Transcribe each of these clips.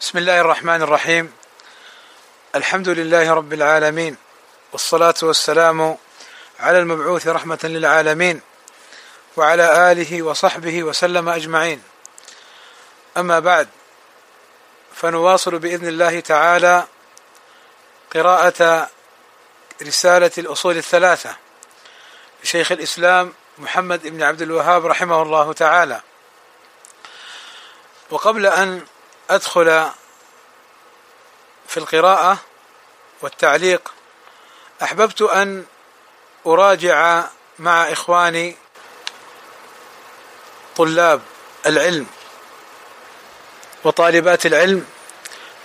بسم الله الرحمن الرحيم الحمد لله رب العالمين والصلاة والسلام على المبعوث رحمة للعالمين وعلى آله وصحبه وسلم أجمعين أما بعد فنواصل بإذن الله تعالى قراءة رسالة الأصول الثلاثة لشيخ الإسلام محمد بن عبد الوهاب رحمه الله تعالى وقبل أن أدخل في القراءة والتعليق. أحببت أن أراجع مع إخواني طلاب العلم وطالبات العلم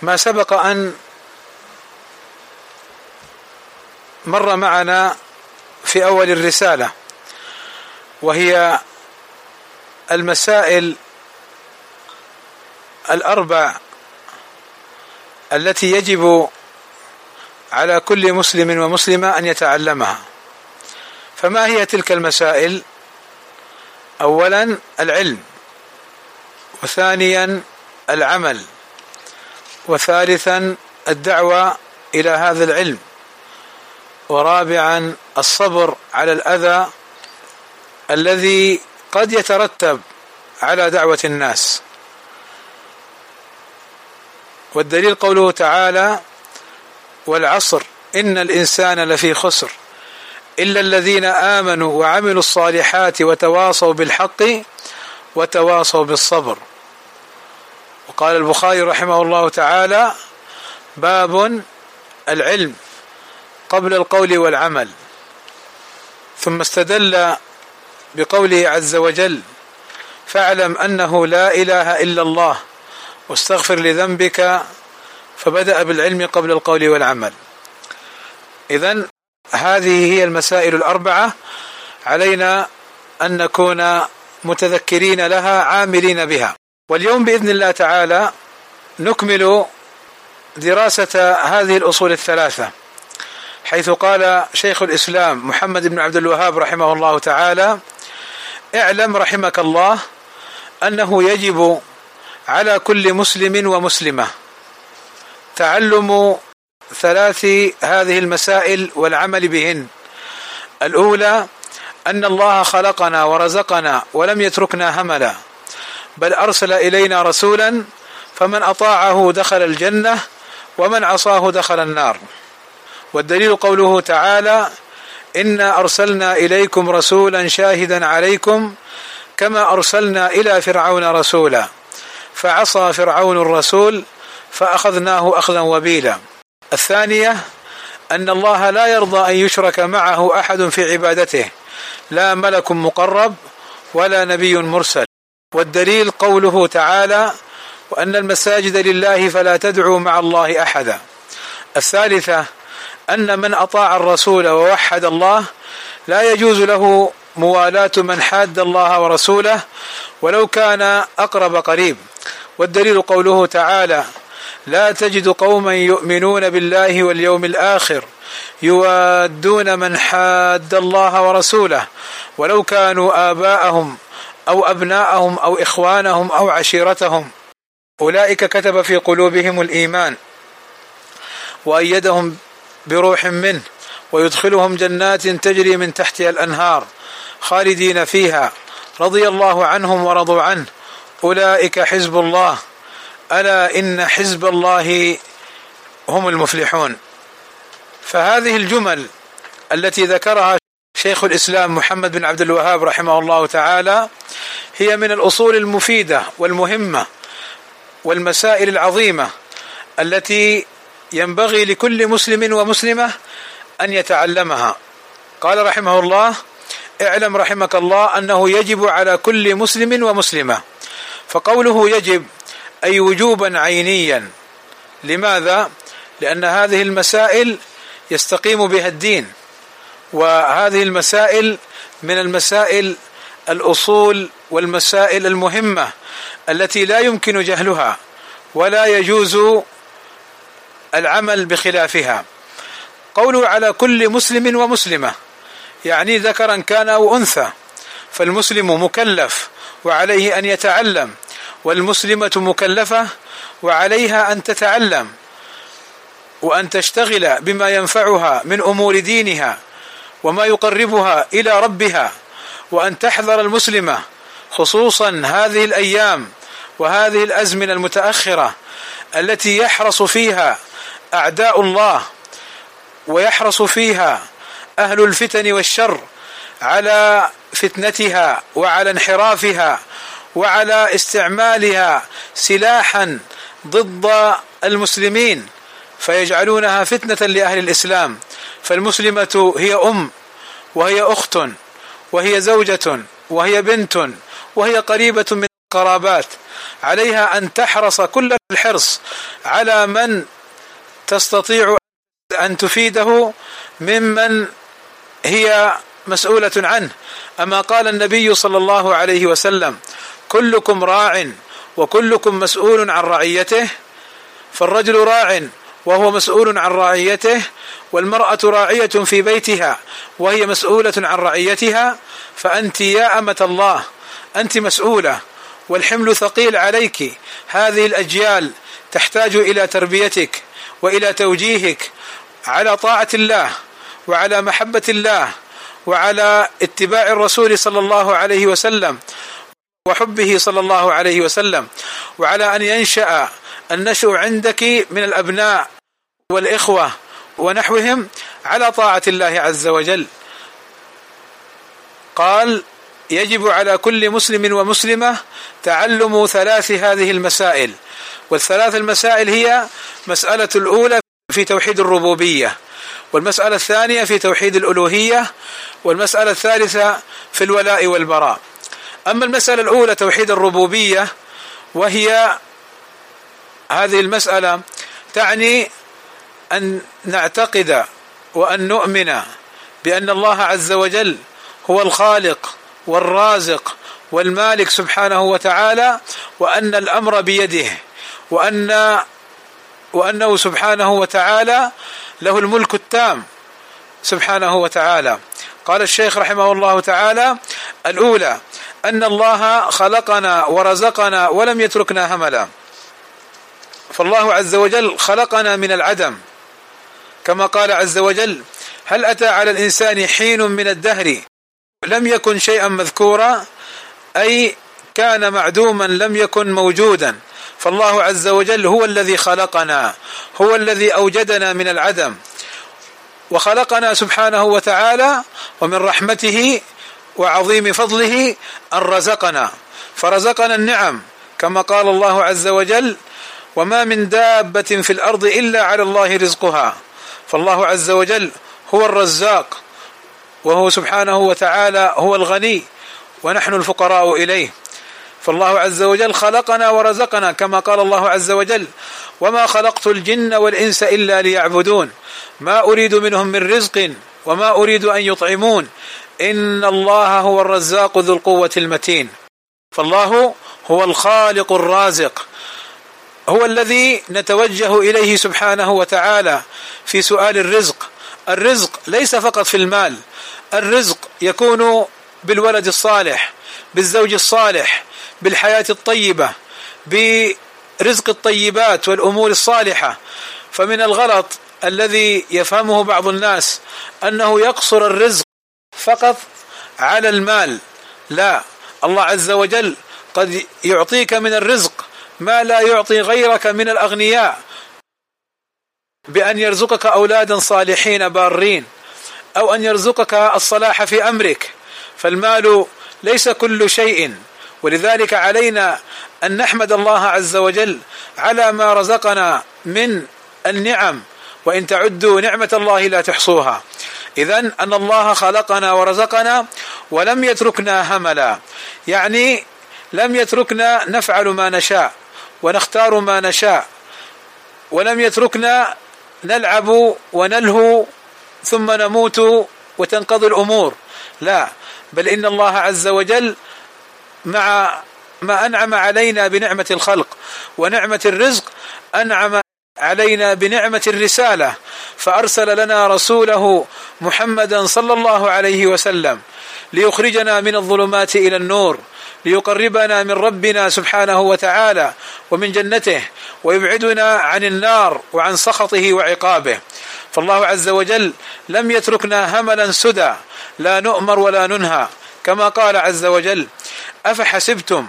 ما سبق أن مر معنا في أول الرسالة وهي المسائل الأربع التي يجب على كل مسلم ومسلمة أن يتعلمها. فما هي تلك المسائل؟ أولا العلم وثانيا العمل وثالثا الدعوة إلى هذا العلم ورابعا الصبر على الأذى الذي قد يترتب على دعوة الناس. والدليل قوله تعالى والعصر إن الإنسان لفي خسر. إلا الذين آمنوا وعملوا الصالحات وتواصوا بالحق وتواصوا بالصبر. وقال البخاري رحمه الله تعالى باب العلم قبل القول والعمل. ثم استدل بقوله عز وجل فاعلم أنه لا إله إلا الله واستغفر لذنبك فبدأ بالعلم قبل القول والعمل. إذا هذه هي المسائل الأربعة. علينا أن نكون متذكرين لها عاملين بها. واليوم بإذن الله تعالى نكمل دراسة هذه الأصول الثلاثة. حيث قال شيخ الإسلام محمد بن عبد الوهاب رحمه الله تعالى اعلم رحمك الله أنه يجب على كل مسلم ومسلمة. تعلم ثلاث هذه المسائل والعمل بهن. الأولى أن الله خلقنا ورزقنا ولم يتركنا هملا. بل أرسل إلينا رسولا فمن أطاعه دخل الجنة ومن عصاه دخل النار. والدليل قوله تعالى إنا أرسلنا إليكم رسولا شاهدا عليكم كما أرسلنا إلى فرعون رسولا. فعصى فرعون الرسول فأخذناه أخذا وبيلا. الثانية أن الله لا يرضى أن يشرك معه أحد في عبادته. لا ملك مقرب ولا نبي مرسل. والدليل قوله تعالى وأن المساجد لله فلا تدعوا مع الله أحدا. الثالثة أن من أطاع الرسول ووحد الله لا يجوز له موالاة من حاد الله ورسوله ولو كان أقرب قريب. والدليل قوله تعالى لا تجد قوما يؤمنون بالله واليوم الآخر يوادون من حاد الله ورسوله ولو كانوا آباءهم أو أبناءهم أو إخوانهم أو عشيرتهم. أولئك كتب في قلوبهم الإيمان وأيدهم بروح منه ويدخلهم جنات تجري من تحتها الأنهار خالدين فيها رضي الله عنهم ورضوا عنه أولئك حزب الله. ألا إن حزب الله هم المفلحون. فهذه الجمل التي ذكرها شيخ الإسلام محمد بن عبد الوهاب رحمه الله تعالى هي من الأصول المفيدة والمهمة والمسائل العظيمة التي ينبغي لكل مسلم ومسلمة أن يتعلمها. قال رحمه الله اعلم رحمك الله أنه يجب على كل مسلم ومسلمة فقوله يجب أي وجوبا عينيا. لماذا؟ لأن هذه المسائل يستقيم بها الدين وهذه المسائل من المسائل الأصول والمسائل المهمة التي لا يمكن جهلها ولا يجوز العمل بخلافها. قوله على كل مسلم ومسلمة يعني ذكرا كان أو أنثى فالمسلم مكلف وعليه أن يتعلم. والمسلمة مكلفة وعليها أن تتعلم وأن تشتغل بما ينفعها من أمور دينها وما يقربها إلى ربها وأن تحذر المسلمة خصوصا هذه الأيام وهذه الأزمنة المتأخرة التي يحرص فيها أعداء الله ويحرص فيها أهل الفتن والشر على فتنتها وعلى انحرافها وعلى استعمالها سلاحا ضد المسلمين فيجعلونها فتنة لأهل الإسلام. فالمسلمة هي أم وهي أخت وهي زوجة وهي بنت وهي قريبة من القرابات. عليها أن تحرص كل الحرص على من تستطيع أن تفيده ممن هي مسؤولة عنه. أما قال النبي صلى الله عليه وسلم كلكم راع وكلكم مسؤول عن رعيته فالرجل راع وهو مسؤول عن رعيته والمرأة راعية في بيتها وهي مسؤولة عن رعيتها فأنت يا أمة الله أنت مسؤولة والحمل ثقيل عليك هذه الأجيال تحتاج إلى تربيتك وإلى توجيهك على طاعة الله وعلى محبة الله وعلى اتباع الرسول صلى الله عليه وسلم وحبه صلى الله عليه وسلم وعلى أن ينشأ النشء عندك من الأبناء والإخوة ونحوهم على طاعة الله عز وجل. قال يجب على كل مسلم ومسلمة تعلم ثلاث هذه المسائل والثلاث المسائل هي مسألة الأولى في توحيد الربوبية والمسألة الثانية في توحيد الألوهية والمسألة الثالثة في الولاء والبراء. أما المسألة الأولى توحيد الربوبية وهي هذه المسألة تعني أن نعتقد وأن نؤمن بأن الله عز وجل هو الخالق والرازق والمالك سبحانه وتعالى وأن الأمر بيده وان وأنه سبحانه وتعالى له الملك التام سبحانه وتعالى. قال الشيخ رحمه الله تعالى الأولى أن الله خلقنا ورزقنا ولم يتركنا هملا. فالله عز وجل خلقنا من العدم. كما قال عز وجل هل أتى على الإنسان حين من الدهر؟ لم يكن شيئا مذكورا أي كان معدوما لم يكن موجودا. فالله عز وجل هو الذي خلقنا هو الذي أوجدنا من العدم. وخلقنا سبحانه وتعالى ومن رحمته وعظيم فضله أن رزقنا. فرزقنا النعم كما قال الله عز وجل وما من دابة في الأرض إلا على الله رزقها فالله عز وجل هو الرزاق وهو سبحانه وتعالى هو الغني ونحن الفقراء إليه. فالله عز وجل خلقنا ورزقنا كما قال الله عز وجل وما خلقت الجن والإنس إلا ليعبدون ما أريد منهم من رزق وما أريد أن يطعمون إن الله هو الرزاق ذو القوة المتين. فالله هو الخالق الرازق. هو الذي نتوجه إليه سبحانه وتعالى في سؤال الرزق. الرزق ليس فقط في المال. الرزق يكون بالولد الصالح بالزوج الصالح بالحياة الطيبة برزق الطيبات والأمور الصالحة. فمن الغلط الذي يفهمه بعض الناس أنه يقصر الرزق فقط على المال. لا الله عز وجل قد يعطيك من الرزق ما لا يعطي غيرك من الأغنياء. بأن يرزقك اولادا صالحين بارين أو أن يرزقك الصلاح في أمرك. فالمال ليس كل شيء. ولذلك علينا أن نحمد الله عز وجل على ما رزقنا من النعم. وإن تعدوا نعمة الله لا تحصوها. اذا أن الله خلقنا ورزقنا ولم يتركنا هملا. يعني لم يتركنا نفعل ما نشاء ونختار ما نشاء. ولم يتركنا نلعب ونلهو ثم نموت وتنقضي الأمور. لا بل إن الله عز وجل مع ما أنعم علينا بنعمة الخلق ونعمة الرزق أنعم علينا بنعمة الرسالة فأرسل لنا رسوله محمدا صلى الله عليه وسلم ليخرجنا من الظلمات إلى النور ليقربنا من ربنا سبحانه وتعالى ومن جنته ويبعدنا عن النار وعن سخطه وعقابه. فالله عز وجل لم يتركنا هملا سدى لا نؤمر ولا ننهى. كما قال عز وجل أفحسبتم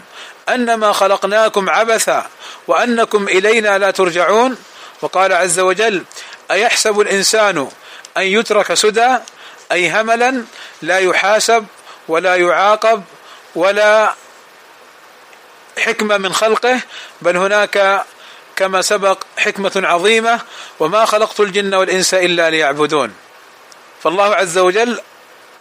أنما خلقناكم عبثا وأنكم إلينا لا ترجعون؟ وقال عز وجل أيحسب الإنسان أن يترك سدى؟ أي هملا لا يحاسب ولا يعاقب ولا حكمة من خلقه بل هناك كما سبق حكمة عظيمة وما خلقت الجن والإنس إلا ليعبدون. فالله عز وجل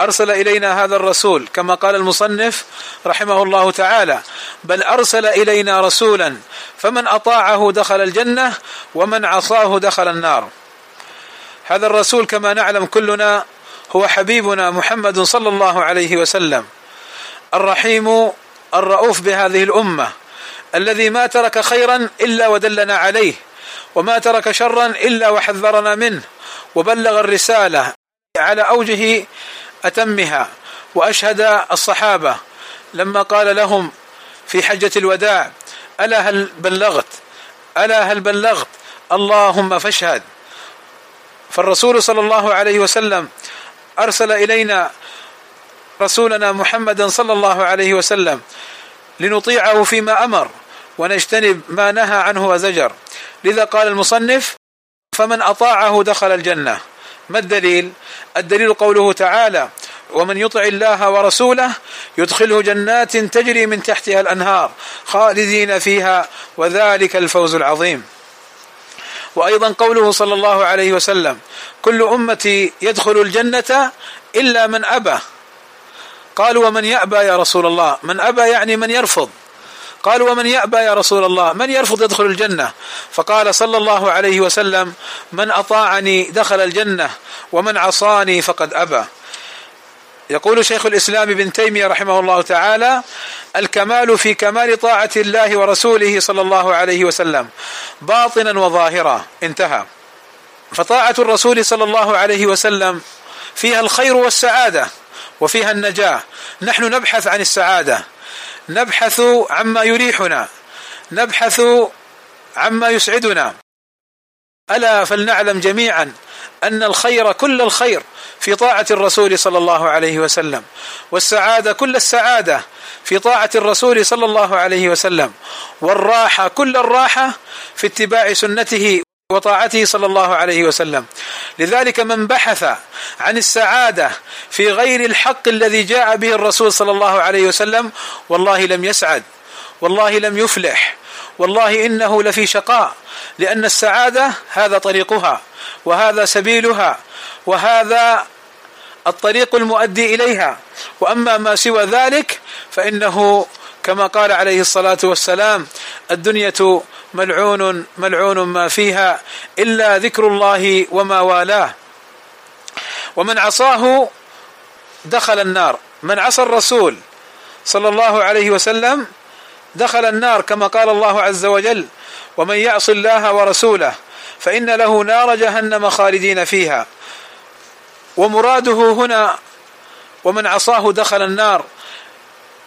أرسل إلينا هذا الرسول كما قال المصنف رحمه الله تعالى بل أرسل إلينا رسولا فمن أطاعه دخل الجنة ومن عصاه دخل النار. هذا الرسول كما نعلم كلنا هو حبيبنا محمد صلى الله عليه وسلم الرحيم الرؤوف بهذه الأمة الذي ما ترك خيرا إلا ودلنا عليه وما ترك شرا إلا وحذرنا منه وبلغ الرسالة على أوجه أتمها وأشهد الصحابة لما قال لهم في حجة الوداع ألا هل بلغت؟ ألا هل بلغت؟ اللهم فاشهد. فالرسول صلى الله عليه وسلم أرسل إلينا رسولنا محمدا صلى الله عليه وسلم لنطيعه فيما أمر ونجتنب ما نهى عنه وزجر. لذا قال المصنف فمن أطاعه دخل الجنة. ما الدليل؟ الدليل قوله تعالى ومن يطع الله ورسوله يدخله جنات تجري من تحتها الأنهار خالدين فيها وذلك الفوز العظيم. وأيضا قوله صلى الله عليه وسلم كل أمتي يدخل الجنة إلا من أبى. قالوا ومن يأبى يا رسول الله؟ من أبى يعني من يرفض. قالوا ومن يأبى يا رسول الله؟ من يرفض يدخل الجنة؟ فقال صلى الله عليه وسلم من أطاعني دخل الجنة ومن عصاني فقد أبى. يقول شيخ الإسلام ابن تيمية رحمه الله تعالى الكمال في كمال طاعة الله ورسوله صلى الله عليه وسلم باطنا وظاهرا. انتهى. فطاعة الرسول صلى الله عليه وسلم فيها الخير والسعادة وفيها النجاة. نحن نبحث عن السعادة. نبحث عما يريحنا. نبحث عما يسعدنا. ألا فلنعلم جميعا أن الخير كل الخير في طاعة الرسول صلى الله عليه وسلم والسعادة كل السعادة في طاعة الرسول صلى الله عليه وسلم والراحة كل الراحة في اتباع سنته وطاعته صلى الله عليه وسلم. لذلك من بحث عن السعادة في غير الحق الذي جاء به الرسول صلى الله عليه وسلم والله لم يسعد والله لم يفلح والله إنه لفي شقاء لأن السعادة هذا طريقها وهذا سبيلها وهذا الطريق المؤدي إليها. وأما ما سوى ذلك فإنه كما قال عليه الصلاة والسلام الدنيا ملعون ملعون ما فيها إلا ذكر الله وما والاه. ومن عصاه دخل النار. من عصى الرسول صلى الله عليه وسلم دخل النار كما قال الله عز وجل ومن يعص الله ورسوله فإن له نار جهنم خالدين فيها. ومراده هنا ومن عصاه دخل النار.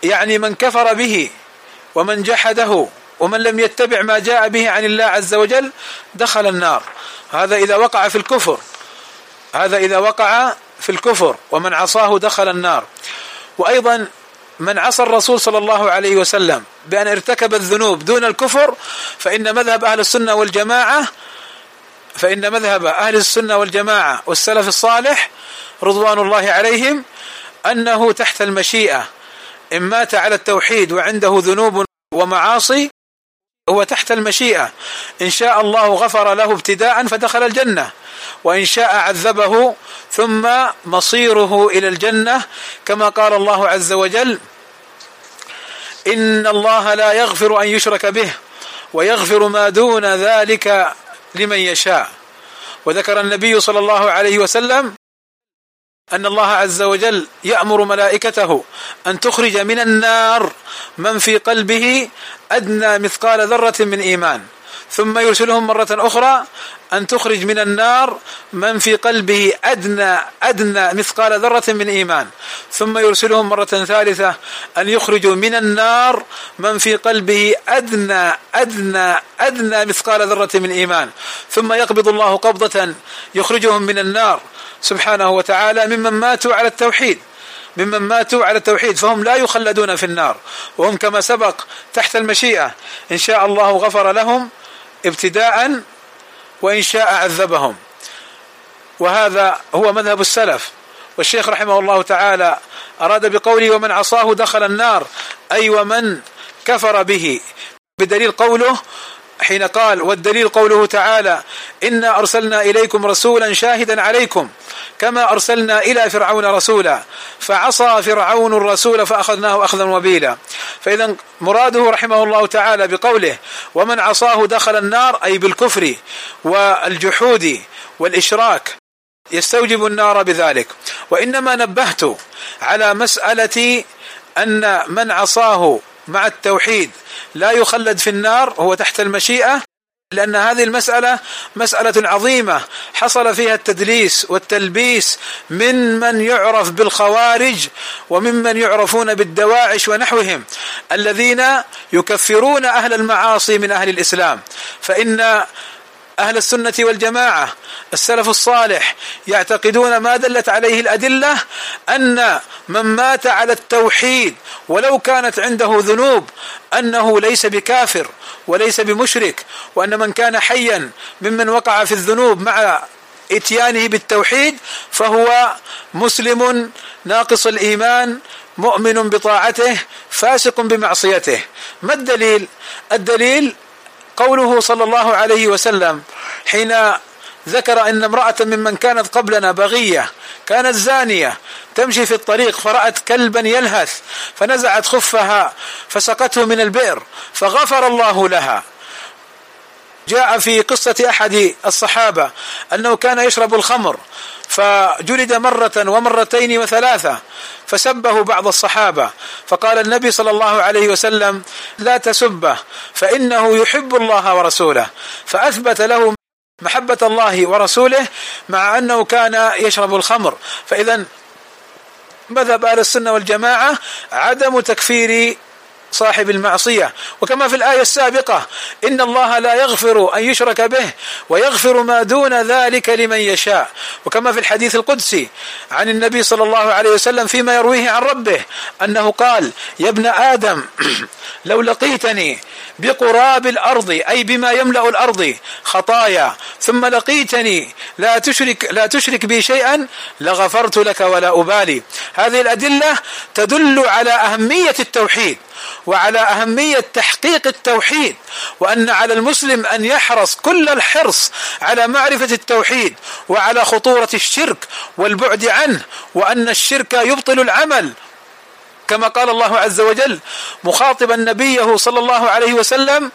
يعني من كفر به ومن جحده ومن لم يتبع ما جاء به عن الله عز وجل دخل النار. هذا إذا وقع في الكفر. هذا إذا وقع في الكفر ومن عصاه دخل النار. وأيضا من عصى الرسول صلى الله عليه وسلم بأن ارتكب الذنوب دون الكفر فإن مذهب أهل السنة والجماعة فإن مذهب أهل السنة والجماعة والسلف الصالح رضوان الله عليهم أنه تحت المشيئة. إن مات على التوحيد وعنده ذنوب ومعاصي هو تحت المشيئة. إن شاء الله غفر له ابتداء فدخل الجنة. وإن شاء عذبه ثم مصيره إلى الجنة. كما قال الله عز وجل إن الله لا يغفر أن يشرك به ويغفر ما دون ذلك لمن يشاء. وذكر النبي صلى الله عليه وسلم أن الله عز وجل يأمر ملائكته أن تخرج من النار من في قلبه أدنى مثقال ذرة من إيمان. ثم يرسلهم مرة أخرى أن تخرج من النار من في قلبه أدنى أدنى مثقال ذرة من إيمان. ثم يرسلهم مرة ثالثة أن يخرجوا من النار من في قلبه أدنى أدنى أدنى مثقال ذرة من إيمان. ثم يقبض الله قبضة يخرجهم من النار. سبحانه وتعالى ممن ماتوا على التوحيد ممن ماتوا على التوحيد فهم لا يخلدون في النار وهم كما سبق تحت المشيئة إن شاء الله غفر لهم ابتداء وإن شاء عذبهم. وهذا هو مذهب السلف. والشيخ رحمه الله تعالى أراد بقوله ومن عصاه دخل النار. أي ومن كفر به. بدليل قوله حين قال والدليل قوله تعالى إنا أرسلنا إليكم رسولا شاهدا عليكم كما أرسلنا إلى فرعون رسولا فعصى فرعون الرسول فأخذناه أخذا وبيلا. فإذا مراده رحمه الله تعالى بقوله ومن عصاه دخل النار أي بالكفر والجحود والإشراك يستوجب النار بذلك. وإنما نبهت على مسألة أن من عصاه مع التوحيد. لا يخلد في النار هو تحت المشيئة لأن هذه المسألة مسألة عظيمة. حصل فيها التدليس والتلبيس من من يعرف بالخوارج وممن يعرفون بالدواعش ونحوهم الذين يكفرون أهل المعاصي من أهل الإسلام. فإن أهل السنة والجماعة السلف الصالح يعتقدون ما دلت عليه الأدلة أن من مات على التوحيد ولو كانت عنده ذنوب أنه ليس بكافر وليس بمشرك وأن من كان حيا ممن وقع في الذنوب مع إتيانه بالتوحيد فهو مسلم ناقص الإيمان مؤمن بطاعته فاسق بمعصيته. ما الدليل؟ الدليل قوله صلى الله عليه وسلم حين ذكر إن امرأة ممن كانت قبلنا بغية كانت زانية تمشي في الطريق فرأت كلبا يلهث فنزعت خفها فسقته من البئر فغفر الله لها. جاء في قصة أحد الصحابة أنه كان يشرب الخمر فجلد مرة ومرتين وثلاثة فسبه بعض الصحابة فقال النبي صلى الله عليه وسلم لا تسبه فإنه يحب الله ورسوله. فأثبت له محبة الله ورسوله مع أنه كان يشرب الخمر. فإذا مذهب أهل السنة والجماعة عدم تكفير صاحب المعصية. وكما في الآية السابقة إن الله لا يغفر أن يشرك به ويغفر ما دون ذلك لمن يشاء. وكما في الحديث القدسي عن النبي صلى الله عليه وسلم فيما يرويه عن ربه أنه قال يا ابن آدم لو لقيتني بقراب الأرض أي بما يملأ الأرض خطايا ثم لقيتني لا تشرك لا تشرك بي شيئا لغفرت لك ولا أبالي. هذه الأدلة تدل على أهمية التوحيد. وعلى أهمية تحقيق التوحيد وأن على المسلم أن يحرص كل الحرص على معرفة التوحيد وعلى خطورة الشرك والبعد عنه وأن الشرك يبطل العمل. كما قال الله عز وجل مخاطبا نبيه صلى الله عليه وسلم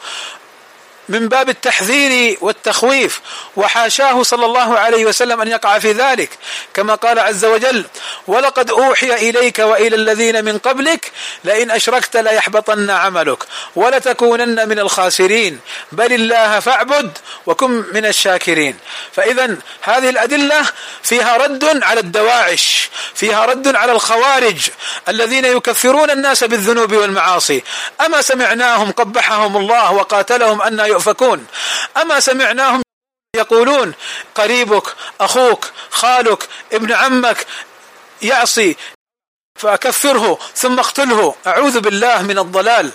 من باب التحذير والتخويف. وحاشاه صلى الله عليه وسلم أن يقع في ذلك. كما قال عز وجل ولقد أوحي إليك وإلى الذين من قبلك لئن أشركت ليحبطن عملك ولتكونن من الخاسرين. بل الله فاعبد وكن من الشاكرين. فاذا هذه الأدلة فيها رد على الدواعش فيها رد على الخوارج الذين يكفرون الناس بالذنوب والمعاصي. أما سمعناهم قبحهم الله وقاتلهم أن يؤفكون. أما سمعناهم يقولون قريبك أخوك خالك ابن عمك يعصي فأكفره ثم اقتله. أعوذ بالله من الضلال.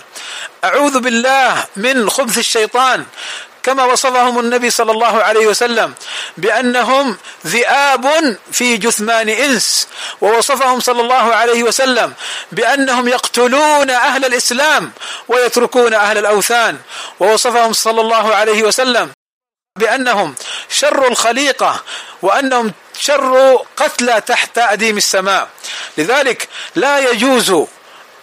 أعوذ بالله من خبث الشيطان. كما وصفهم النبي صلى الله عليه وسلم بأنهم ذئاب في جثمان إنس ووصفهم صلى الله عليه وسلم بأنهم يقتلون أهل الإسلام ويتركون أهل الأوثان ووصفهم صلى الله عليه وسلم بأنهم شر الخليقة وأنهم شر قتلى تحت أديم السماء. لذلك لا يجوز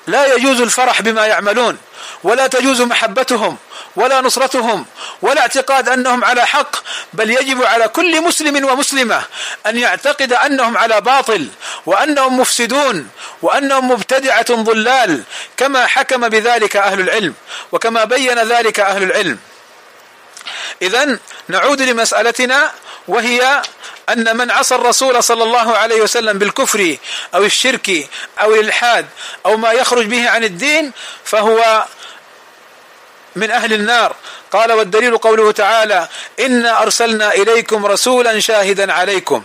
لا يجوز الفرح بما يعملون ولا تجوز محبتهم ولا نصرتهم ولا اعتقاد أنهم على حق بل يجب على كل مسلم ومسلمة أن يعتقد أنهم على باطل وأنهم مفسدون وأنهم مبتدعة ضلال كما حكم بذلك أهل العلم وكما بين ذلك أهل العلم. إذا نعود لمسألتنا وهي أن من عصى الرسول صلى الله عليه وسلم بالكفر أو الشرك أو الإلحاد أو ما يخرج به عن الدين فهو من أهل النار. قال والدليل قوله تعالى إنا أرسلنا إليكم رسولا شاهدا عليكم.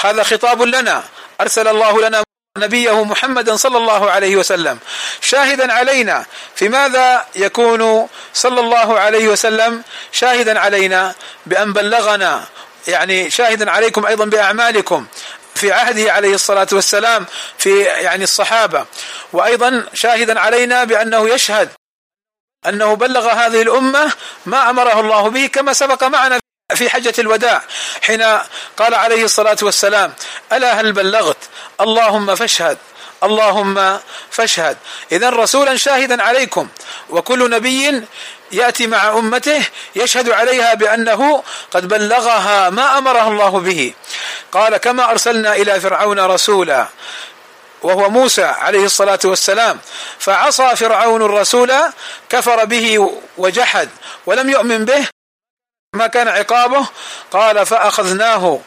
هذا خطاب لنا. أرسل الله لنا نبيه محمدا صلى الله عليه وسلم. شاهدا علينا. في ماذا يكون صلى الله عليه وسلم شاهدا علينا؟ بأن بلغنا يعني شاهدا عليكم أيضا بأعمالكم. في عهده عليه الصلاة والسلام في يعني الصحابة. وأيضا شاهدا علينا بأنه يشهد أنه بلغ هذه الأمة ما أمره الله به كما سبق معنا في حجة الوداع حين قال عليه الصلاة والسلام ألا هل بلغت؟ اللهم فاشهد اللهم فاشهد. إذا رسولا شاهدا عليكم وكل نبي يأتي مع أمته يشهد عليها بأنه قد بلغها ما أمره الله به. قال كما أرسلنا إلى فرعون رسولا. وهو موسى عليه الصلاة والسلام. فعصى فرعون الرسول كفر به وجحد ولم يؤمن به ما كان عقابه. قال فأخذناه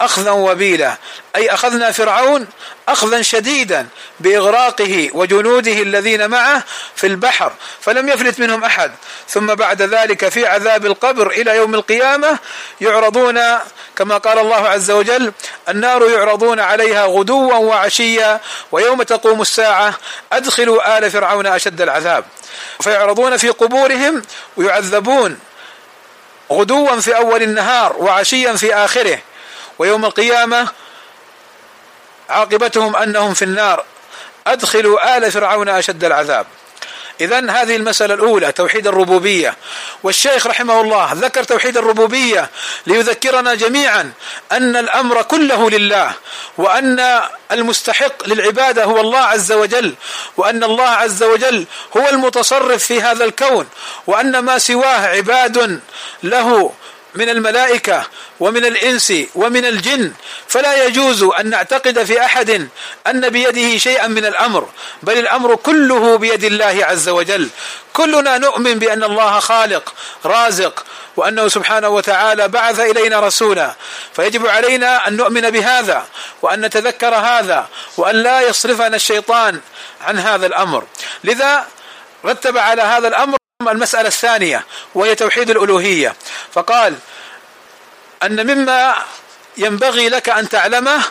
أخذا وبيلا. أي أخذنا فرعون أخذا شديدا بإغراقه وجنوده الذين معه في البحر فلم يفلت منهم أحد. ثم بعد ذلك في عذاب القبر إلى يوم القيامة يعرضون كما قال الله عز وجل النار يعرضون عليها غدوا وعشيا ويوم تقوم الساعة أدخلوا آل فرعون أشد العذاب. فيعرضون في قبورهم ويعذبون غدوا في أول النهار وعشيا في آخره. ويوم القيامة عاقبتهم أنهم في النار. أدخلوا آل فرعون أشد العذاب. إذا هذه المسألة الأولى توحيد الربوبية. والشيخ رحمه الله ذكر توحيد الربوبية ليذكرنا جميعا أن الأمر كله لله وأن المستحق للعبادة هو الله عز وجل وأن الله عز وجل هو المتصرف في هذا الكون وأن ما سواه عباد له من الملائكة ومن الإنس ومن الجن فلا يجوز أن نعتقد في أحد أن بيده شيئا من الأمر بل الأمر كله بيد الله عز وجل. كلنا نؤمن بأن الله خالق رازق وأنه سبحانه وتعالى بعث إلينا رسولا. فيجب علينا أن نؤمن بهذا وأن نتذكر هذا وأن لا يصرفنا الشيطان عن هذا الأمر. لذا رتب على هذا الأمر المسألة الثانية وهي توحيد الألوهية. فقال أن مما ينبغي لك أن تعلمه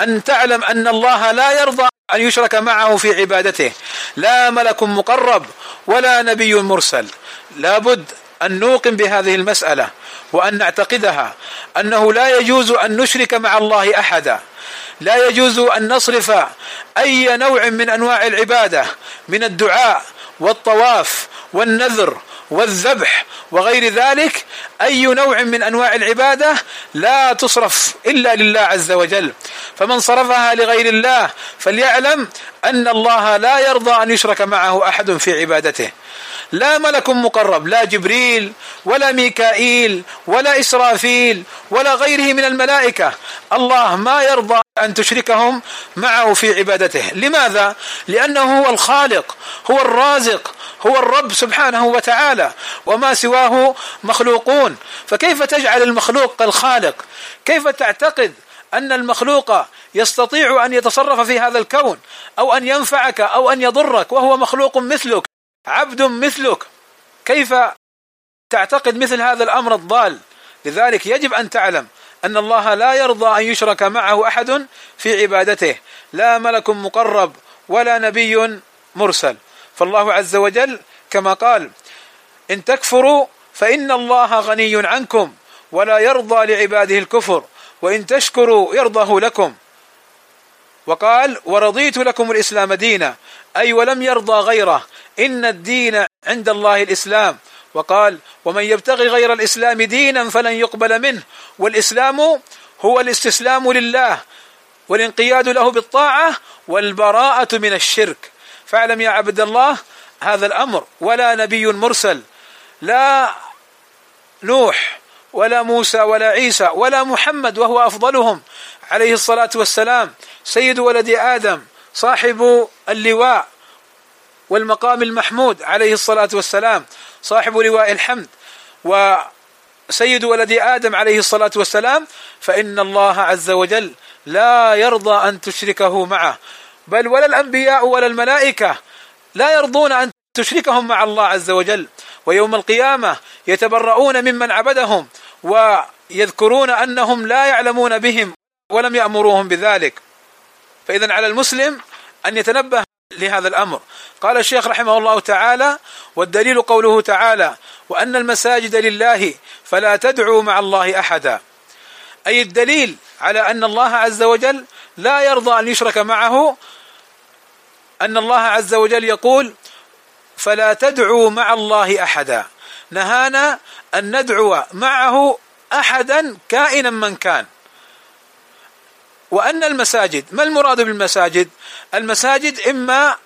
أن تعلم أن الله لا يرضى أن يشرك معه في عبادته. لا ملك مقرب ولا نبي مرسل. لابد أن نوقن بهذه المسألة وأن نعتقدها أنه لا يجوز أن نشرك مع الله أحدا. لا يجوز أن نصرف أي نوع من أنواع العبادة من الدعاء والطواف والنذر والذبح وغير ذلك أي نوع من أنواع العبادة لا تصرف إلا لله عز وجل. فمن صرفها لغير الله فليعلم أن الله لا يرضى أن يشرك معه أحد في عبادته. لا ملك مقرب لا جبريل ولا ميكائيل ولا إسرافيل ولا غيره من الملائكة. الله ما يرضى أن تشركهم معه في عبادته. لماذا؟ لأنه هو الخالق هو الرازق هو الرب سبحانه وتعالى وما سواه مخلوقون. فكيف تجعل المخلوق كالخالق كيف تعتقد أن المخلوق يستطيع أن يتصرف في هذا الكون؟ أو أن ينفعك أو أن يضرك وهو مخلوق مثلك عبد مثلك. كيف تعتقد مثل هذا الأمر الضال؟ لذلك يجب أن تعلم أن الله لا يرضى أن يشرك معه أحد في عبادته. لا ملك مقرب ولا نبي مرسل. فالله عز وجل كما قال إن تكفروا فإن الله غني عنكم ولا يرضى لعباده الكفر وإن تشكروا يرضه لكم. وقال ورضيت لكم الإسلام دينا أي ولم يرضى غيره. إن الدين عند الله الإسلام. وقال ومن يبتغي غير الإسلام دينا فلن يقبل منه. والإسلام هو الاستسلام لله والانقياد له بالطاعة والبراءة من الشرك. فاعلم يا عبد الله هذا الأمر ولا نبي مرسل لا نوح ولا موسى ولا عيسى ولا محمد وهو أفضلهم. عليه الصلاة والسلام سيد ولد آدم صاحب اللواء والمقام المحمود عليه الصلاة والسلام. صاحب لواء الحمد. سيد ولد آدم عليه الصلاة والسلام فإن الله عز وجل لا يرضى أن تشركه معه. بل ولا الأنبياء ولا الملائكة لا يرضون أن تشركهم مع الله عز وجل. ويوم القيامة يتبرؤون ممن عبدهم ويذكرون أنهم لا يعلمون بهم ولم يأمروهم بذلك. فإذا على المسلم أن يتنبه لهذا الأمر. قال الشيخ رحمه الله تعالى والدليل قوله تعالى وأن المساجد لله فلا تدعوا مع الله أحدا أي الدليل على أن الله عز وجل لا يرضى أن يشرك معه أن الله عز وجل يقول فلا تدعوا مع الله أحدا نهانا أن ندعو معه أحدا كائنا من كان. وأن المساجد ما المراد بالمساجد؟ المساجد إما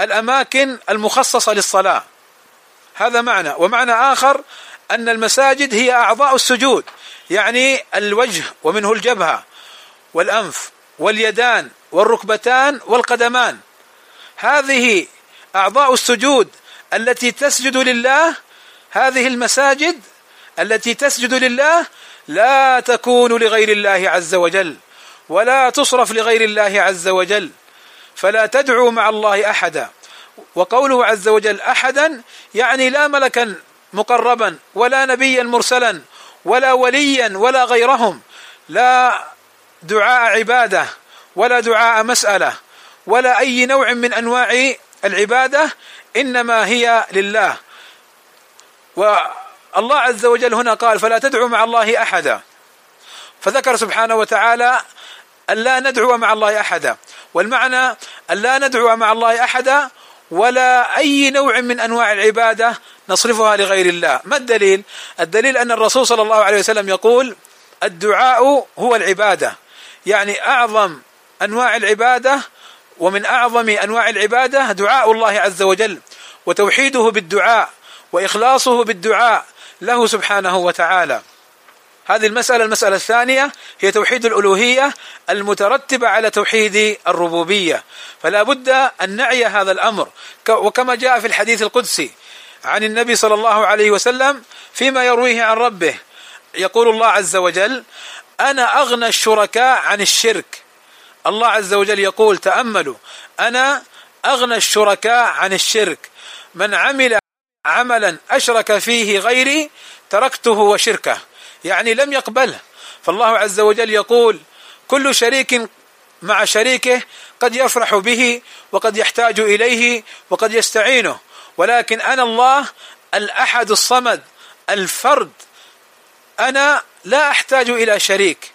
الأماكن المخصصة للصلاة. هذا معنى. ومعنى آخر أن المساجد هي أعضاء السجود يعني الوجه ومنه الجبهة والأنف واليدان والركبتان والقدمان. هذه أعضاء السجود التي تسجد لله هذه المساجد التي تسجد لله لا تكون لغير الله عز وجل. ولا تصرف لغير الله عز وجل فلا تدعوا مع الله أحدا. وقوله عز وجل أحدا يعني لا ملكا مقربا ولا نبيا مرسلا ولا وليا ولا غيرهم لا دعاء عبادة ولا دعاء مسألة ولا أي نوع من أنواع العبادة إنما هي لله. والله عز وجل هنا قال فلا تدعوا مع الله أحدا. فذكر سبحانه وتعالى أن لا ندعو مع الله أحدا. والمعنى أن لا ندعو مع الله أحدا ولا أي نوع من أنواع العبادة نصرفها لغير الله. ما الدليل؟ الدليل أن الرسول صلى الله عليه وسلم يقول الدعاء هو العبادة. يعني أعظم أنواع العبادة ومن أعظم أنواع العبادة دعاء الله عز وجل وتوحيده بالدعاء وإخلاصه بالدعاء له سبحانه وتعالى. هذه المسألة المسألة الثانية هي توحيد الألوهية المترتبة على توحيد الربوبية. فلا بد أن نعي هذا الأمر. وكما جاء في الحديث القدسي عن النبي صلى الله عليه وسلم فيما يرويه عن ربه. يقول الله عز وجل أنا أغنى الشركاء عن الشرك. الله عز وجل يقول تأملوا. أنا أغنى الشركاء عن الشرك. من عمل عملا أشرك فيه غيري تركته وشركه. يعني لم يقبله. فالله عز وجل يقول كل شريك مع شريكه قد يفرح به وقد يحتاج إليه وقد يستعينه. ولكن أنا الله الأحد الصمد الفرد. أنا لا أحتاج إلى شريك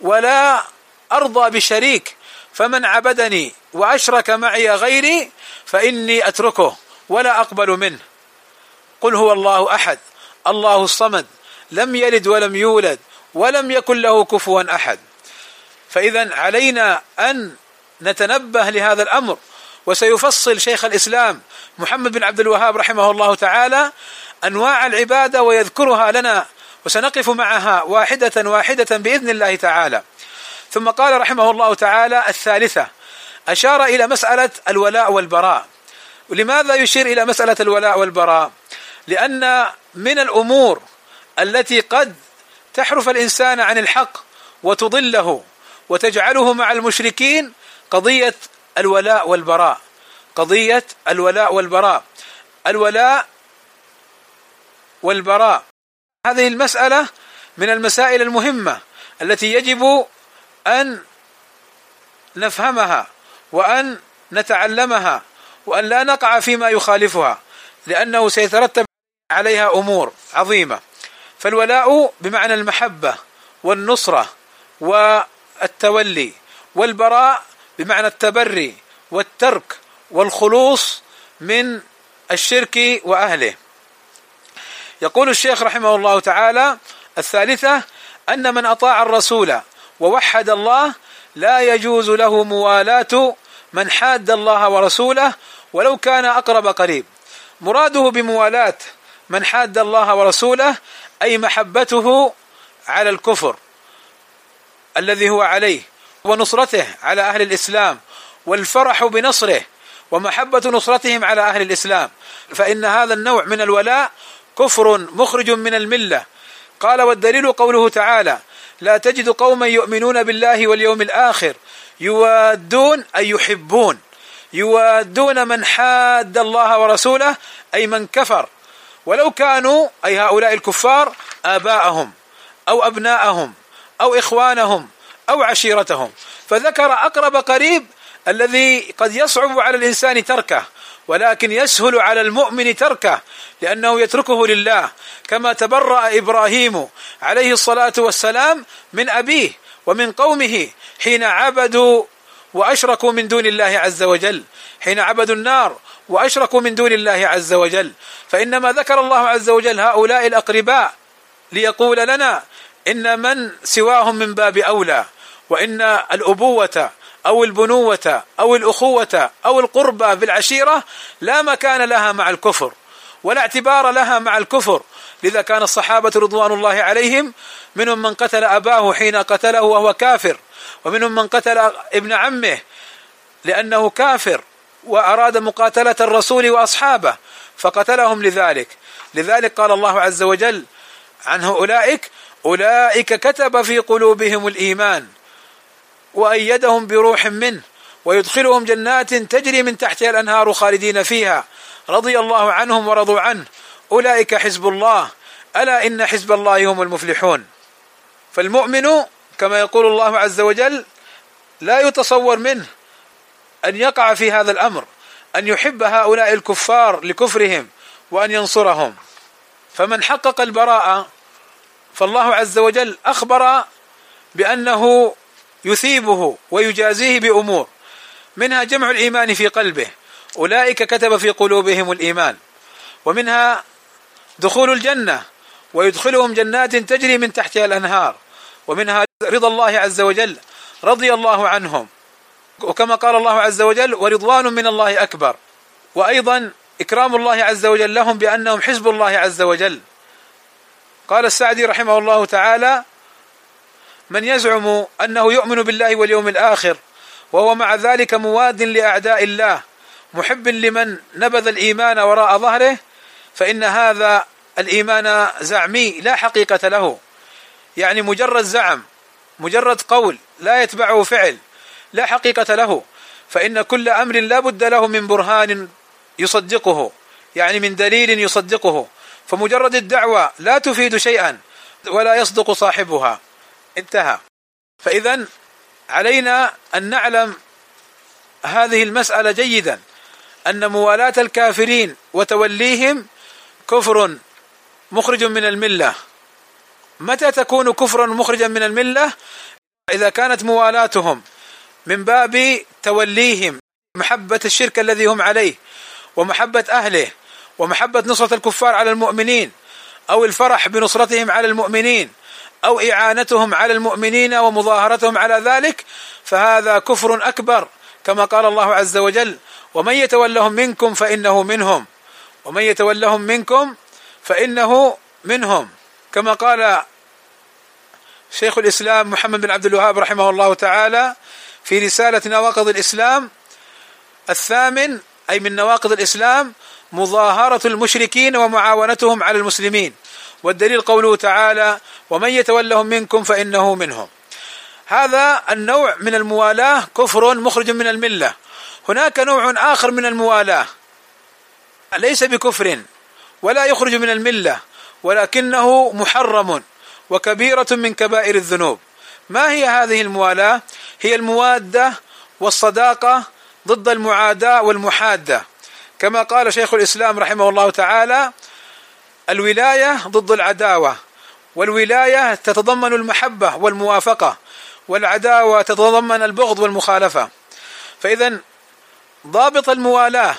ولا أرضى بشريك. فمن عبدني وأشرك معي غيري فإني أتركه ولا أقبل منه. قل هو الله أحد الله الصمد لم يلد ولم يولد ولم يكن له كفوا أحد. فاذا علينا أن نتنبه لهذا الأمر. وسيفصل شيخ الإسلام محمد بن عبد الوهاب رحمه الله تعالى أنواع العبادة ويذكرها لنا وسنقف معها واحدة واحدة بإذن الله تعالى. ثم قال رحمه الله تعالى الثالثة أشار إلى مسألة الولاء والبراء. ولماذا يشير إلى مسألة الولاء والبراء؟ لأن من الأمور التي قد تحرف الإنسان عن الحق وتضله وتجعله مع المشركين قضية الولاء والبراء. قضية الولاء والبراء. الولاء والبراء. هذه المسألة من المسائل المهمة التي يجب أن نفهمها وأن نتعلمها وأن لا نقع فيما يخالفها لأنه سيترتب عليها أمور عظيمة. فالولاء بمعنى المحبة والنصرة والتولي والبراء بمعنى التبري والترك والخلوص من الشرك وأهله. يقول الشيخ رحمه الله تعالى الثالثة أن من أطاع الرسول ووحد الله لا يجوز له موالاة من حاد الله ورسوله ولو كان أقرب قريب مراده بموالاة من حاد الله ورسوله أي محبته على الكفر الذي هو عليه ونصرته على أهل الإسلام والفرح بنصره ومحبة نصرتهم على أهل الإسلام. فإن هذا النوع من الولاء كفر مخرج من الملة. قال والدليل قوله تعالى لا تجد قوما يؤمنون بالله واليوم الآخر يوادون أي يحبون. يوادون من حاد الله ورسوله أي من كفر ولو كانوا أي هؤلاء الكفار آباءهم أو أبناءهم أو إخوانهم أو عشيرتهم. فذكر أقرب قريب الذي قد يصعب على الإنسان تركه ولكن يسهل على المؤمن تركه لأنه يتركه لله. كما تبرأ إبراهيم عليه الصلاة والسلام من أبيه ومن قومه حين عبدوا وأشركوا من دون الله عز وجل حين عبدوا النار وأشركوا من دون الله عز وجل. فإنما ذكر الله عز وجل هؤلاء الأقرباء ليقول لنا إن من سواهم من باب أولى وإن الأبوة أو البنوة أو الأخوة أو القربى بالعشيرة لا مكان لها مع الكفر ولا اعتبار لها مع الكفر. لذا كان الصحابة رضوان الله عليهم منهم من قتل أباه حين قتله وهو كافر ومنهم من قتل ابن عمه لأنه كافر. وأراد مقاتلة الرسول وأصحابه فقتلهم لذلك. لذلك قال الله عز وجل عنه أولئك أولئك كتب في قلوبهم الإيمان وأيدهم بروح منه ويدخلهم جنات تجري من تحتها الأنهار خالدين فيها. رضي الله عنهم ورضوا عنه. أولئك حزب الله. ألا إن حزب الله هم المفلحون. فالمؤمن كما يقول الله عز وجل لا يتصور منه أن يقع في هذا الأمر أن يحب هؤلاء الكفار لكفرهم وأن ينصرهم. فمن حقق البراءة فالله عز وجل أخبر بأنه يثيبه ويجازيه بأمور منها جمع الإيمان في قلبه أولئك كتب في قلوبهم الإيمان ومنها دخول الجنة ويدخلهم جنات تجري من تحتها الأنهار ومنها رضا الله عز وجل رضي الله عنهم. وكما قال الله عز وجل ورضوان من الله أكبر. وأيضا إكرام الله عز وجل لهم بأنهم حزب الله عز وجل. قال السعدي رحمه الله تعالى من يزعم أنه يؤمن بالله واليوم الآخر وهو مع ذلك مواد لأعداء الله محب لمن نبذ الإيمان وراء ظهره فإن هذا الإيمان زعمي لا حقيقة له. يعني مجرد زعم مجرد قول لا يتبعه فعل. لا حقيقة له. فإن كل أمر لا بد له من برهان يصدقه يعني من دليل يصدقه. فمجرد الدعوة لا تفيد شيئا ولا يصدق صاحبها. انتهى. فإذا علينا أن نعلم هذه المسألة جيدا أن موالاة الكافرين وتوليهم كفر مخرج من الملة. متى تكون كفرا مخرجا من الملة؟ إذا كانت موالاتهم. من باب توليهم محبة الشرك الذي هم عليه ومحبة أهله ومحبة نصرة الكفار على المؤمنين أو الفرح بنصرتهم على المؤمنين أو إعانتهم على المؤمنين ومظاهرتهم على ذلك فهذا كفر أكبر كما قال الله عز وجل ومن يتولهم منكم فإنه منهم ومن يتولهم منكم فإنه منهم. كما قال شيخ الإسلام محمد بن عبد الوهاب رحمه الله تعالى في رسالة نواقض الإسلام الثامن أي من نواقض الإسلام مظاهرة المشركين ومعاونتهم على المسلمين. والدليل قوله تعالى ومن يتولهم منكم فإنه منهم. هذا النوع من الموالاة كفر مخرج من الملة. هناك نوع آخر من الموالاة. ليس بكفر ولا يخرج من الملة ولكنه محرم وكبيرة من كبائر الذنوب. ما هي هذه الموالاة؟ هي الموادة والصداقة ضد المعاداة والمحادة. كما قال شيخ الإسلام رحمه الله تعالى الولاية ضد العداوة والولاية تتضمن المحبة والموافقة والعداوة تتضمن البغض والمخالفة. فاذا ضابط الموالاة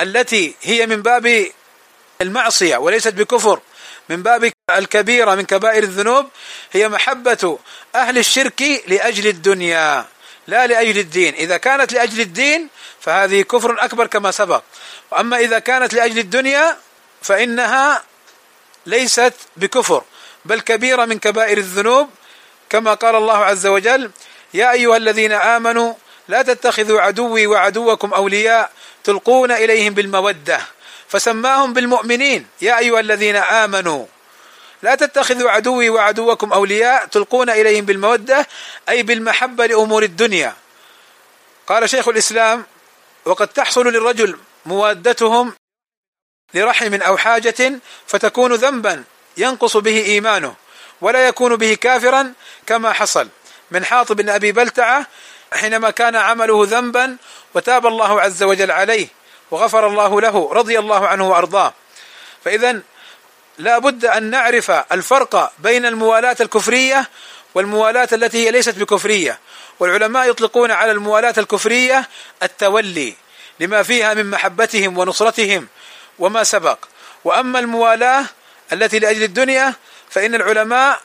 التي هي من باب المعصية وليست بكفر من باب الكبيره من كبائر الذنوب هي محبة أهل الشرك لأجل الدنيا لا لأجل الدين. إذا كانت لأجل الدين فهذه كفر أكبر كما سبق. وأما إذا كانت لأجل الدنيا فإنها ليست بكفر بل كبيره من كبائر الذنوب. كما قال الله عز وجل يا أيها الذين آمنوا لا تتخذوا عدوي وعدوكم أولياء تلقون إليهم بالمودة. فسماهم بالمؤمنين. يا أيها الذين آمنوا لا تتخذوا عدوي وعدوكم أولياء تلقون إليهم بالمودة أي بالمحبة لأمور الدنيا. قال شيخ الإسلام وقد تحصل للرجل موادتهم لرحم أو حاجة فتكون ذنبا ينقص به إيمانه ولا يكون به كافرا كما حصل. من حاطب بن أبي بلتعة حينما كان عمله ذنبا وتاب الله عز وجل عليه وغفر الله له رضي الله عنه وأرضاه. فاذا لا بد أن نعرف الفرق بين الموالاة الكفرية والموالاة التي هي ليست بكفرية. والعلماء يطلقون على الموالاة الكفرية التولي لما فيها من محبتهم ونصرتهم وما سبق. وأما الموالاة التي لأجل الدنيا فإن العلماء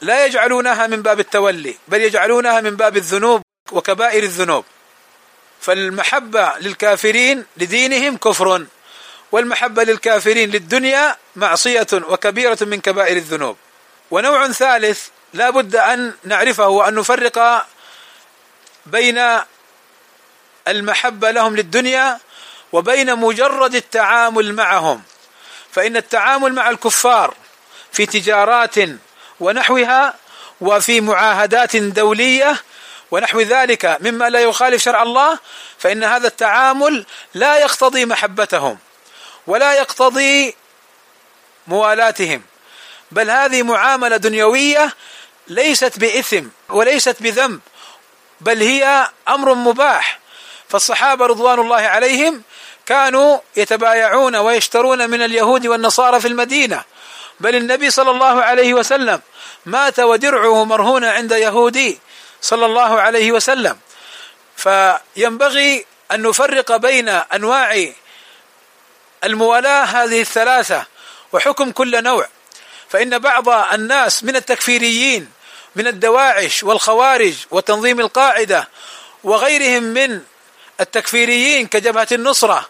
لا يجعلونها من باب التولي بل يجعلونها من باب الذنوب وكبائر الذنوب. فالمحبة للكافرين لدينهم كفر والمحبة للكافرين للدنيا معصية وكبيرة من كبائر الذنوب. ونوع ثالث لا بد أن نعرفه وأن نفرق بين المحبة لهم للدنيا وبين مجرد التعامل معهم. فإن التعامل مع الكفار في تجارات ونحوها وفي معاهدات دولية ونحو ذلك مما لا يخالف شرع الله فإن هذا التعامل لا يقتضي محبتهم ولا يقتضي موالاتهم بل هذه معاملة دنيوية ليست بإثم وليست بذنب بل هي أمر مباح. فالصحابة رضوان الله عليهم كانوا يتبايعون ويشترون من اليهود والنصارى في المدينة بل النبي صلى الله عليه وسلم مات ودرعه مرهون عند يهودي صلى الله عليه وسلم. فينبغي أن نفرق بين أنواع الموالاة هذه الثلاثة وحكم كل نوع. فإن بعض الناس من التكفيريين من الدواعش والخوارج وتنظيم القاعدة وغيرهم من التكفيريين كجبهة النصرة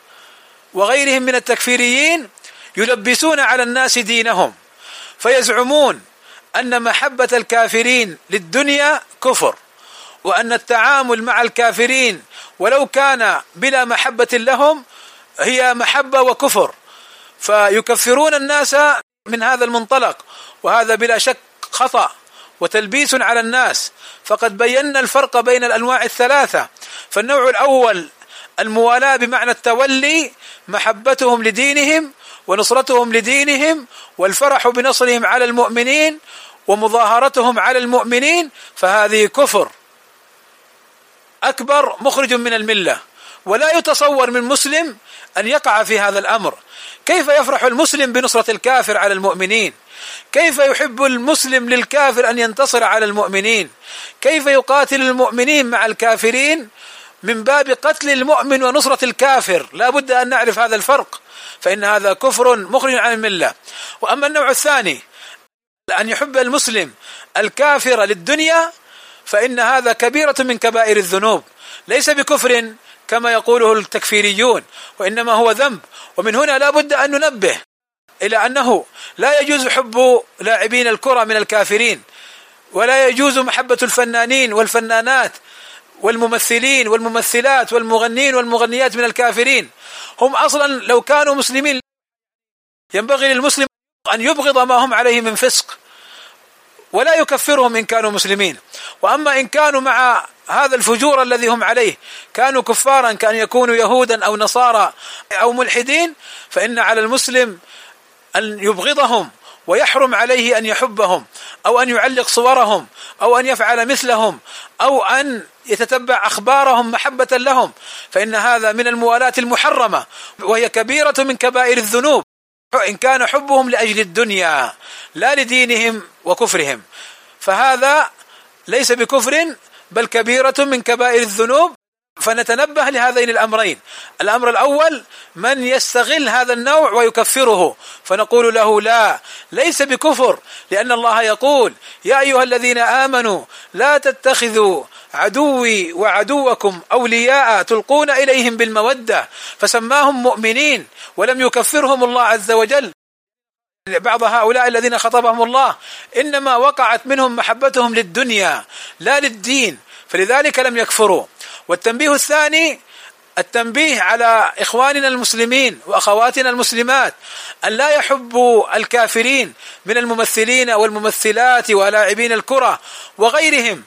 وغيرهم من التكفيريين يلبسون على الناس دينهم. فيزعمون أن محبة الكافرين للدنيا كفر. وأن التعامل مع الكافرين ولو كان بلا محبة لهم هي محبة وكفر. فيكفرون الناس من هذا المنطلق وهذا بلا شك خطأ وتلبيس على الناس. فقد بينا الفرق بين الأنواع الثلاثة. فالنوع الأول الموالاة بمعنى التولي محبتهم لدينهم ونصرتهم لدينهم والفرح بنصرهم على المؤمنين ومظاهرتهم على المؤمنين فهذه كفر. أكبر مخرج من الملة. ولا يتصور من مسلم أن يقع في هذا الأمر. كيف يفرح المسلم بنصرة الكافر على المؤمنين؟ كيف يحب المسلم للكافر أن ينتصر على المؤمنين؟ كيف يقاتل المؤمنين مع الكافرين من باب قتل المؤمن ونصرة الكافر؟ لا بد أن نعرف هذا الفرق فإن هذا كفر مخرج عن الملة. وأما النوع الثاني أن يحب المسلم الكافر للدنيا فإن هذا كبيرة من كبائر الذنوب. ليس بكفر كما يقوله التكفيريون وإنما هو ذنب. ومن هنا لا بد أن ننبه إلى أنه لا يجوز حب لاعبين الكرة من الكافرين ولا يجوز محبة الفنانين والفنانات والممثلين والممثلات والمغنين والمغنيات من الكافرين. هم أصلا لو كانوا مسلمين ينبغي للمسلم أن يبغض ما هم عليه من فسق. ولا يكفرهم إن كانوا مسلمين. وأما إن كانوا مع هذا الفجور الذي هم عليه كانوا كفارا كان يكونوا يهودا أو نصارى أو ملحدين فإن على المسلم أن يبغضهم ويحرم عليه أن يحبهم أو أن يعلق صورهم أو أن يفعل مثلهم أو أن يتتبع أخبارهم محبة لهم. فإن هذا من الموالاة المحرمة وهي كبيرة من كبائر الذنوب. إن كان حبهم لأجل الدنيا لا لدينهم وكفرهم. فهذا ليس بكفر بل كبيرة من كبائر الذنوب. فنتنبه لهذين الأمرين. الأمر الأول من يستغل هذا النوع ويكفره. فنقول له لا ليس بكفر لأن الله يقول يا أيها الذين آمنوا لا تتخذوا عدوي وعدوكم أولياء تلقون إليهم بالمودة. فسماهم مؤمنين. ولم يكفرهم الله عز وجل. بعض هؤلاء الذين خطبهم الله إنما وقعت منهم محبتهم للدنيا لا للدين فلذلك لم يكفروا. والتنبيه الثاني التنبيه على إخواننا المسلمين وأخواتنا المسلمات أن لا يحبوا الكافرين من الممثلين والممثلات ولاعبين الكرة وغيرهم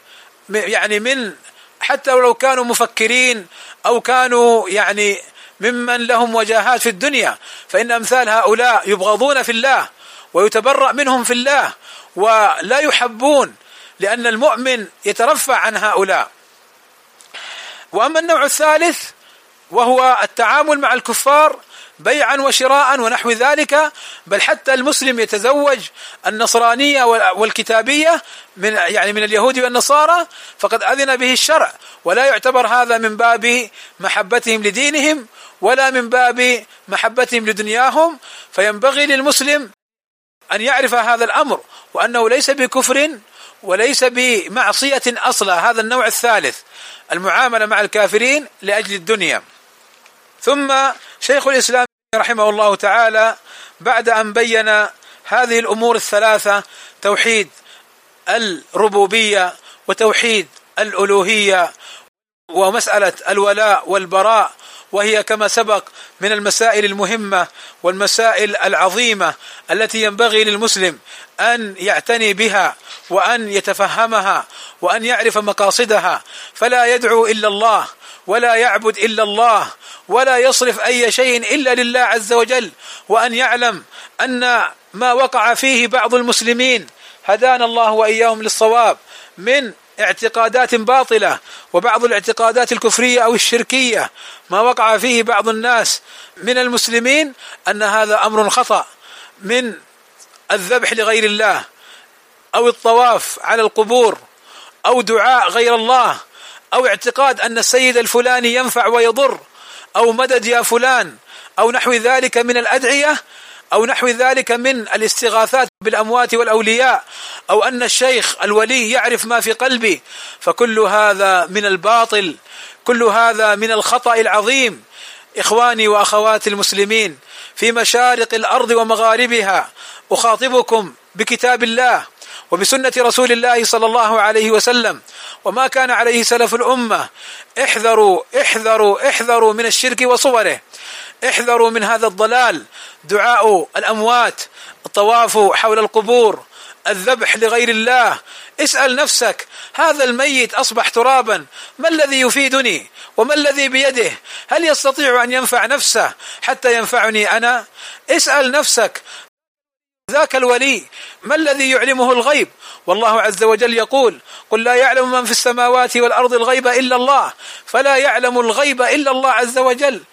يعني من حتى لو كانوا مفكرين أو كانوا يعني ممن لهم وجاهات في الدنيا فإن أمثال هؤلاء يبغضون في الله ويتبرأ منهم في الله ولا يحبون لأن المؤمن يترفع عن هؤلاء. وأما النوع الثالث وهو التعامل مع الكفار بيعا وشراء ونحو ذلك بل حتى المسلم يتزوج النصرانية والكتابية من يعني من اليهود والنصارى فقد أذن به الشرع ولا يعتبر هذا من باب محبتهم لدينهم ولا من باب محبتهم لدنياهم فينبغي للمسلم أن يعرف هذا الأمر وأنه ليس بكفر وليس بمعصية أصلا هذا النوع الثالث المعاملة مع الكافرين لأجل الدنيا. ثم شيخ الإسلام رحمه الله تعالى بعد أن بين هذه الأمور الثلاثة توحيد الربوبية وتوحيد الألوهية ومسألة الولاء والبراء وهي كما سبق من المسائل المهمة والمسائل العظيمة التي ينبغي للمسلم أن يعتني بها وأن يتفهمها وأن يعرف مقاصدها. فلا يدعو إلا الله ولا يعبد إلا الله ولا يصرف أي شيء إلا لله عز وجل. وأن يعلم أن ما وقع فيه بعض المسلمين هدانا الله وإياهم للصواب من اعتقادات باطلة وبعض الاعتقادات الكفرية أو الشركية. ما وقع فيه بعض الناس من المسلمين أن هذا أمر خطأ من الذبح لغير الله أو الطواف على القبور أو دعاء غير الله أو اعتقاد أن السيد الفلاني ينفع ويضر أو مدد يا فلان أو نحو ذلك من الأدعية. أو نحو ذلك من الاستغاثات بالأموات والأولياء أو أن الشيخ الولي يعرف ما في قلبي فكل هذا من الباطل كل هذا من الخطأ العظيم إخواني وأخواتي المسلمين في مشارق الأرض ومغاربها أخاطبكم بكتاب الله وبسنة رسول الله صلى الله عليه وسلم وما كان عليه سلف الأمة احذروا احذروا احذروا من الشرك وصوره. احذروا من هذا الضلال. دعاء الأموات الطواف حول القبور الذبح لغير الله. اسأل نفسك هذا الميت أصبح ترابا ما الذي يفيدني؟ وما الذي بيده؟ هل يستطيع أن ينفع نفسه حتى ينفعني أنا؟ اسأل نفسك ذاك الولي ما الذي يعلمه الغيب؟ والله عز وجل يقول قل لا يعلم من في السماوات والأرض الغيب إلا الله فلا يعلم الغيب إلا الله عز وجل.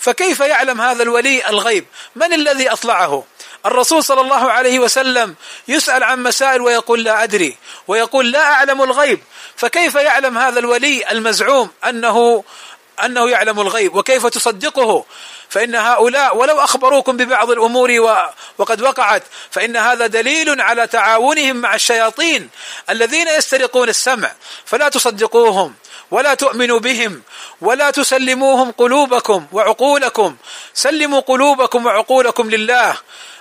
فكيف يعلم هذا الولي الغيب؟ من الذي أطلعه؟ الرسول صلى الله عليه وسلم يسأل عن مسائل ويقول لا أدري ويقول لا أعلم الغيب. فكيف يعلم هذا الولي المزعوم أنه أنه يعلم الغيب؟ وكيف تصدقه؟ فإن هؤلاء ولو أخبروكم ببعض الأمور وقد وقعت فإن هذا دليل على تعاونهم مع الشياطين الذين يسترقون السمع فلا تصدقوهم. ولا تؤمنوا بهم ولا تسلموهم قلوبكم وعقولكم. سلموا قلوبكم وعقولكم لله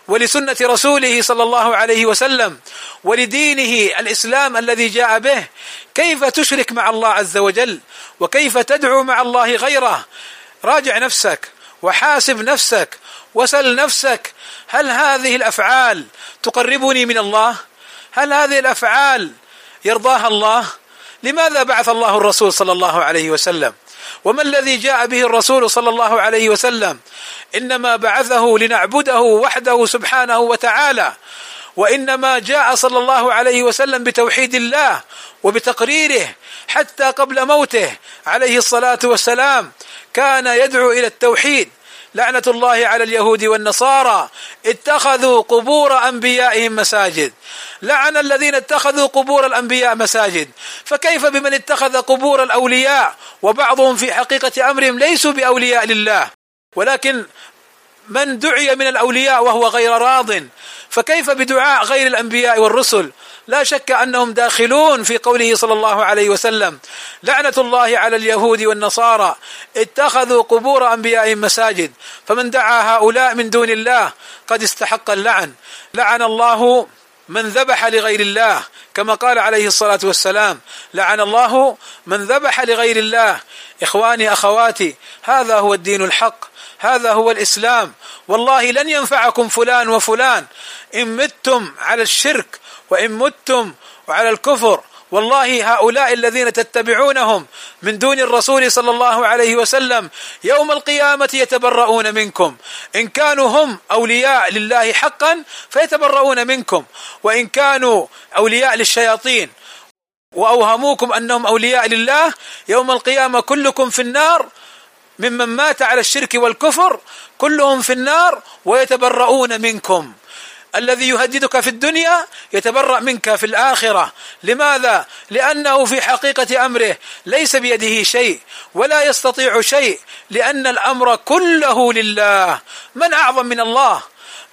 ولسنة رسوله صلى الله عليه وسلم ولدينه الإسلام الذي جاء به. كيف تشرك مع الله عز وجل؟ وكيف تدعو مع الله غيره؟ راجع نفسك وحاسب نفسك وسل نفسك. هل هذه الأفعال تقربني من الله؟ هل هذه الأفعال يرضاها الله؟ لماذا بعث الله الرسول صلى الله عليه وسلم؟ وما الذي جاء به الرسول صلى الله عليه وسلم؟ إنما بعثه لنعبده وحده سبحانه وتعالى. وإنما جاء صلى الله عليه وسلم بتوحيد الله وبتقريره حتى قبل موته عليه الصلاة والسلام كان يدعو إلى التوحيد. لعنة الله على اليهود والنصارى. اتخذوا قبور أنبيائهم مساجد. لعن الذين اتخذوا قبور الأنبياء مساجد. فكيف بمن اتخذ قبور الأولياء؟ وبعضهم في حقيقة أمرهم ليسوا بأولياء لله. ولكن من دعي من الأولياء وهو غير راض فكيف بدعاء غير الأنبياء والرسل؟ لا شك أنهم داخلون في قوله صلى الله عليه وسلم لعنة الله على اليهود والنصارى اتخذوا قبور انبيائهم مساجد فمن دعا هؤلاء من دون الله قد استحق اللعن. لعن الله من ذبح لغير الله كما قال عليه الصلاة والسلام لعن الله من ذبح لغير الله. إخواني أخواتي هذا هو الدين الحق. هذا هو الإسلام. والله لن ينفعكم فلان وفلان. إن متم على الشرك وإن متم على الكفر والله هؤلاء الذين تتبعونهم من دون الرسول صلى الله عليه وسلم يوم القيامة يتبرؤون منكم. إن كانوا هم أولياء لله حقا فيتبرؤون منكم. وإن كانوا أولياء للشياطين وأوهموكم أنهم أولياء لله يوم القيامة كلكم في النار. ممن مات على الشرك والكفر كلهم في النار ويتبرؤون منكم. الذي يهددك في الدنيا يتبرأ منك في الآخرة. لماذا؟ لأنه في حقيقة أمره ليس بيده شيء ولا يستطيع شيء لأن الأمر كله لله. من أعظم من الله؟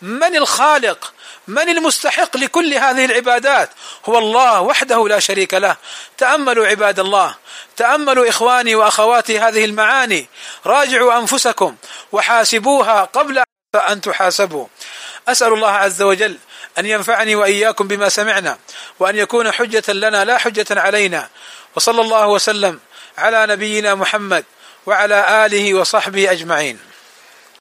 من الخالق؟ من المستحق لكل هذه العبادات؟ هو الله وحده لا شريك له. تأملوا عباد الله. تأملوا إخواني وأخواتي هذه المعاني. راجعوا أنفسكم وحاسبوها قبل أن تحاسبوا. أسأل الله عز وجل أن ينفعني وإياكم بما سمعنا وأن يكون حجة لنا لا حجة علينا. وصلى الله وسلم على نبينا محمد وعلى آله وصحبه أجمعين.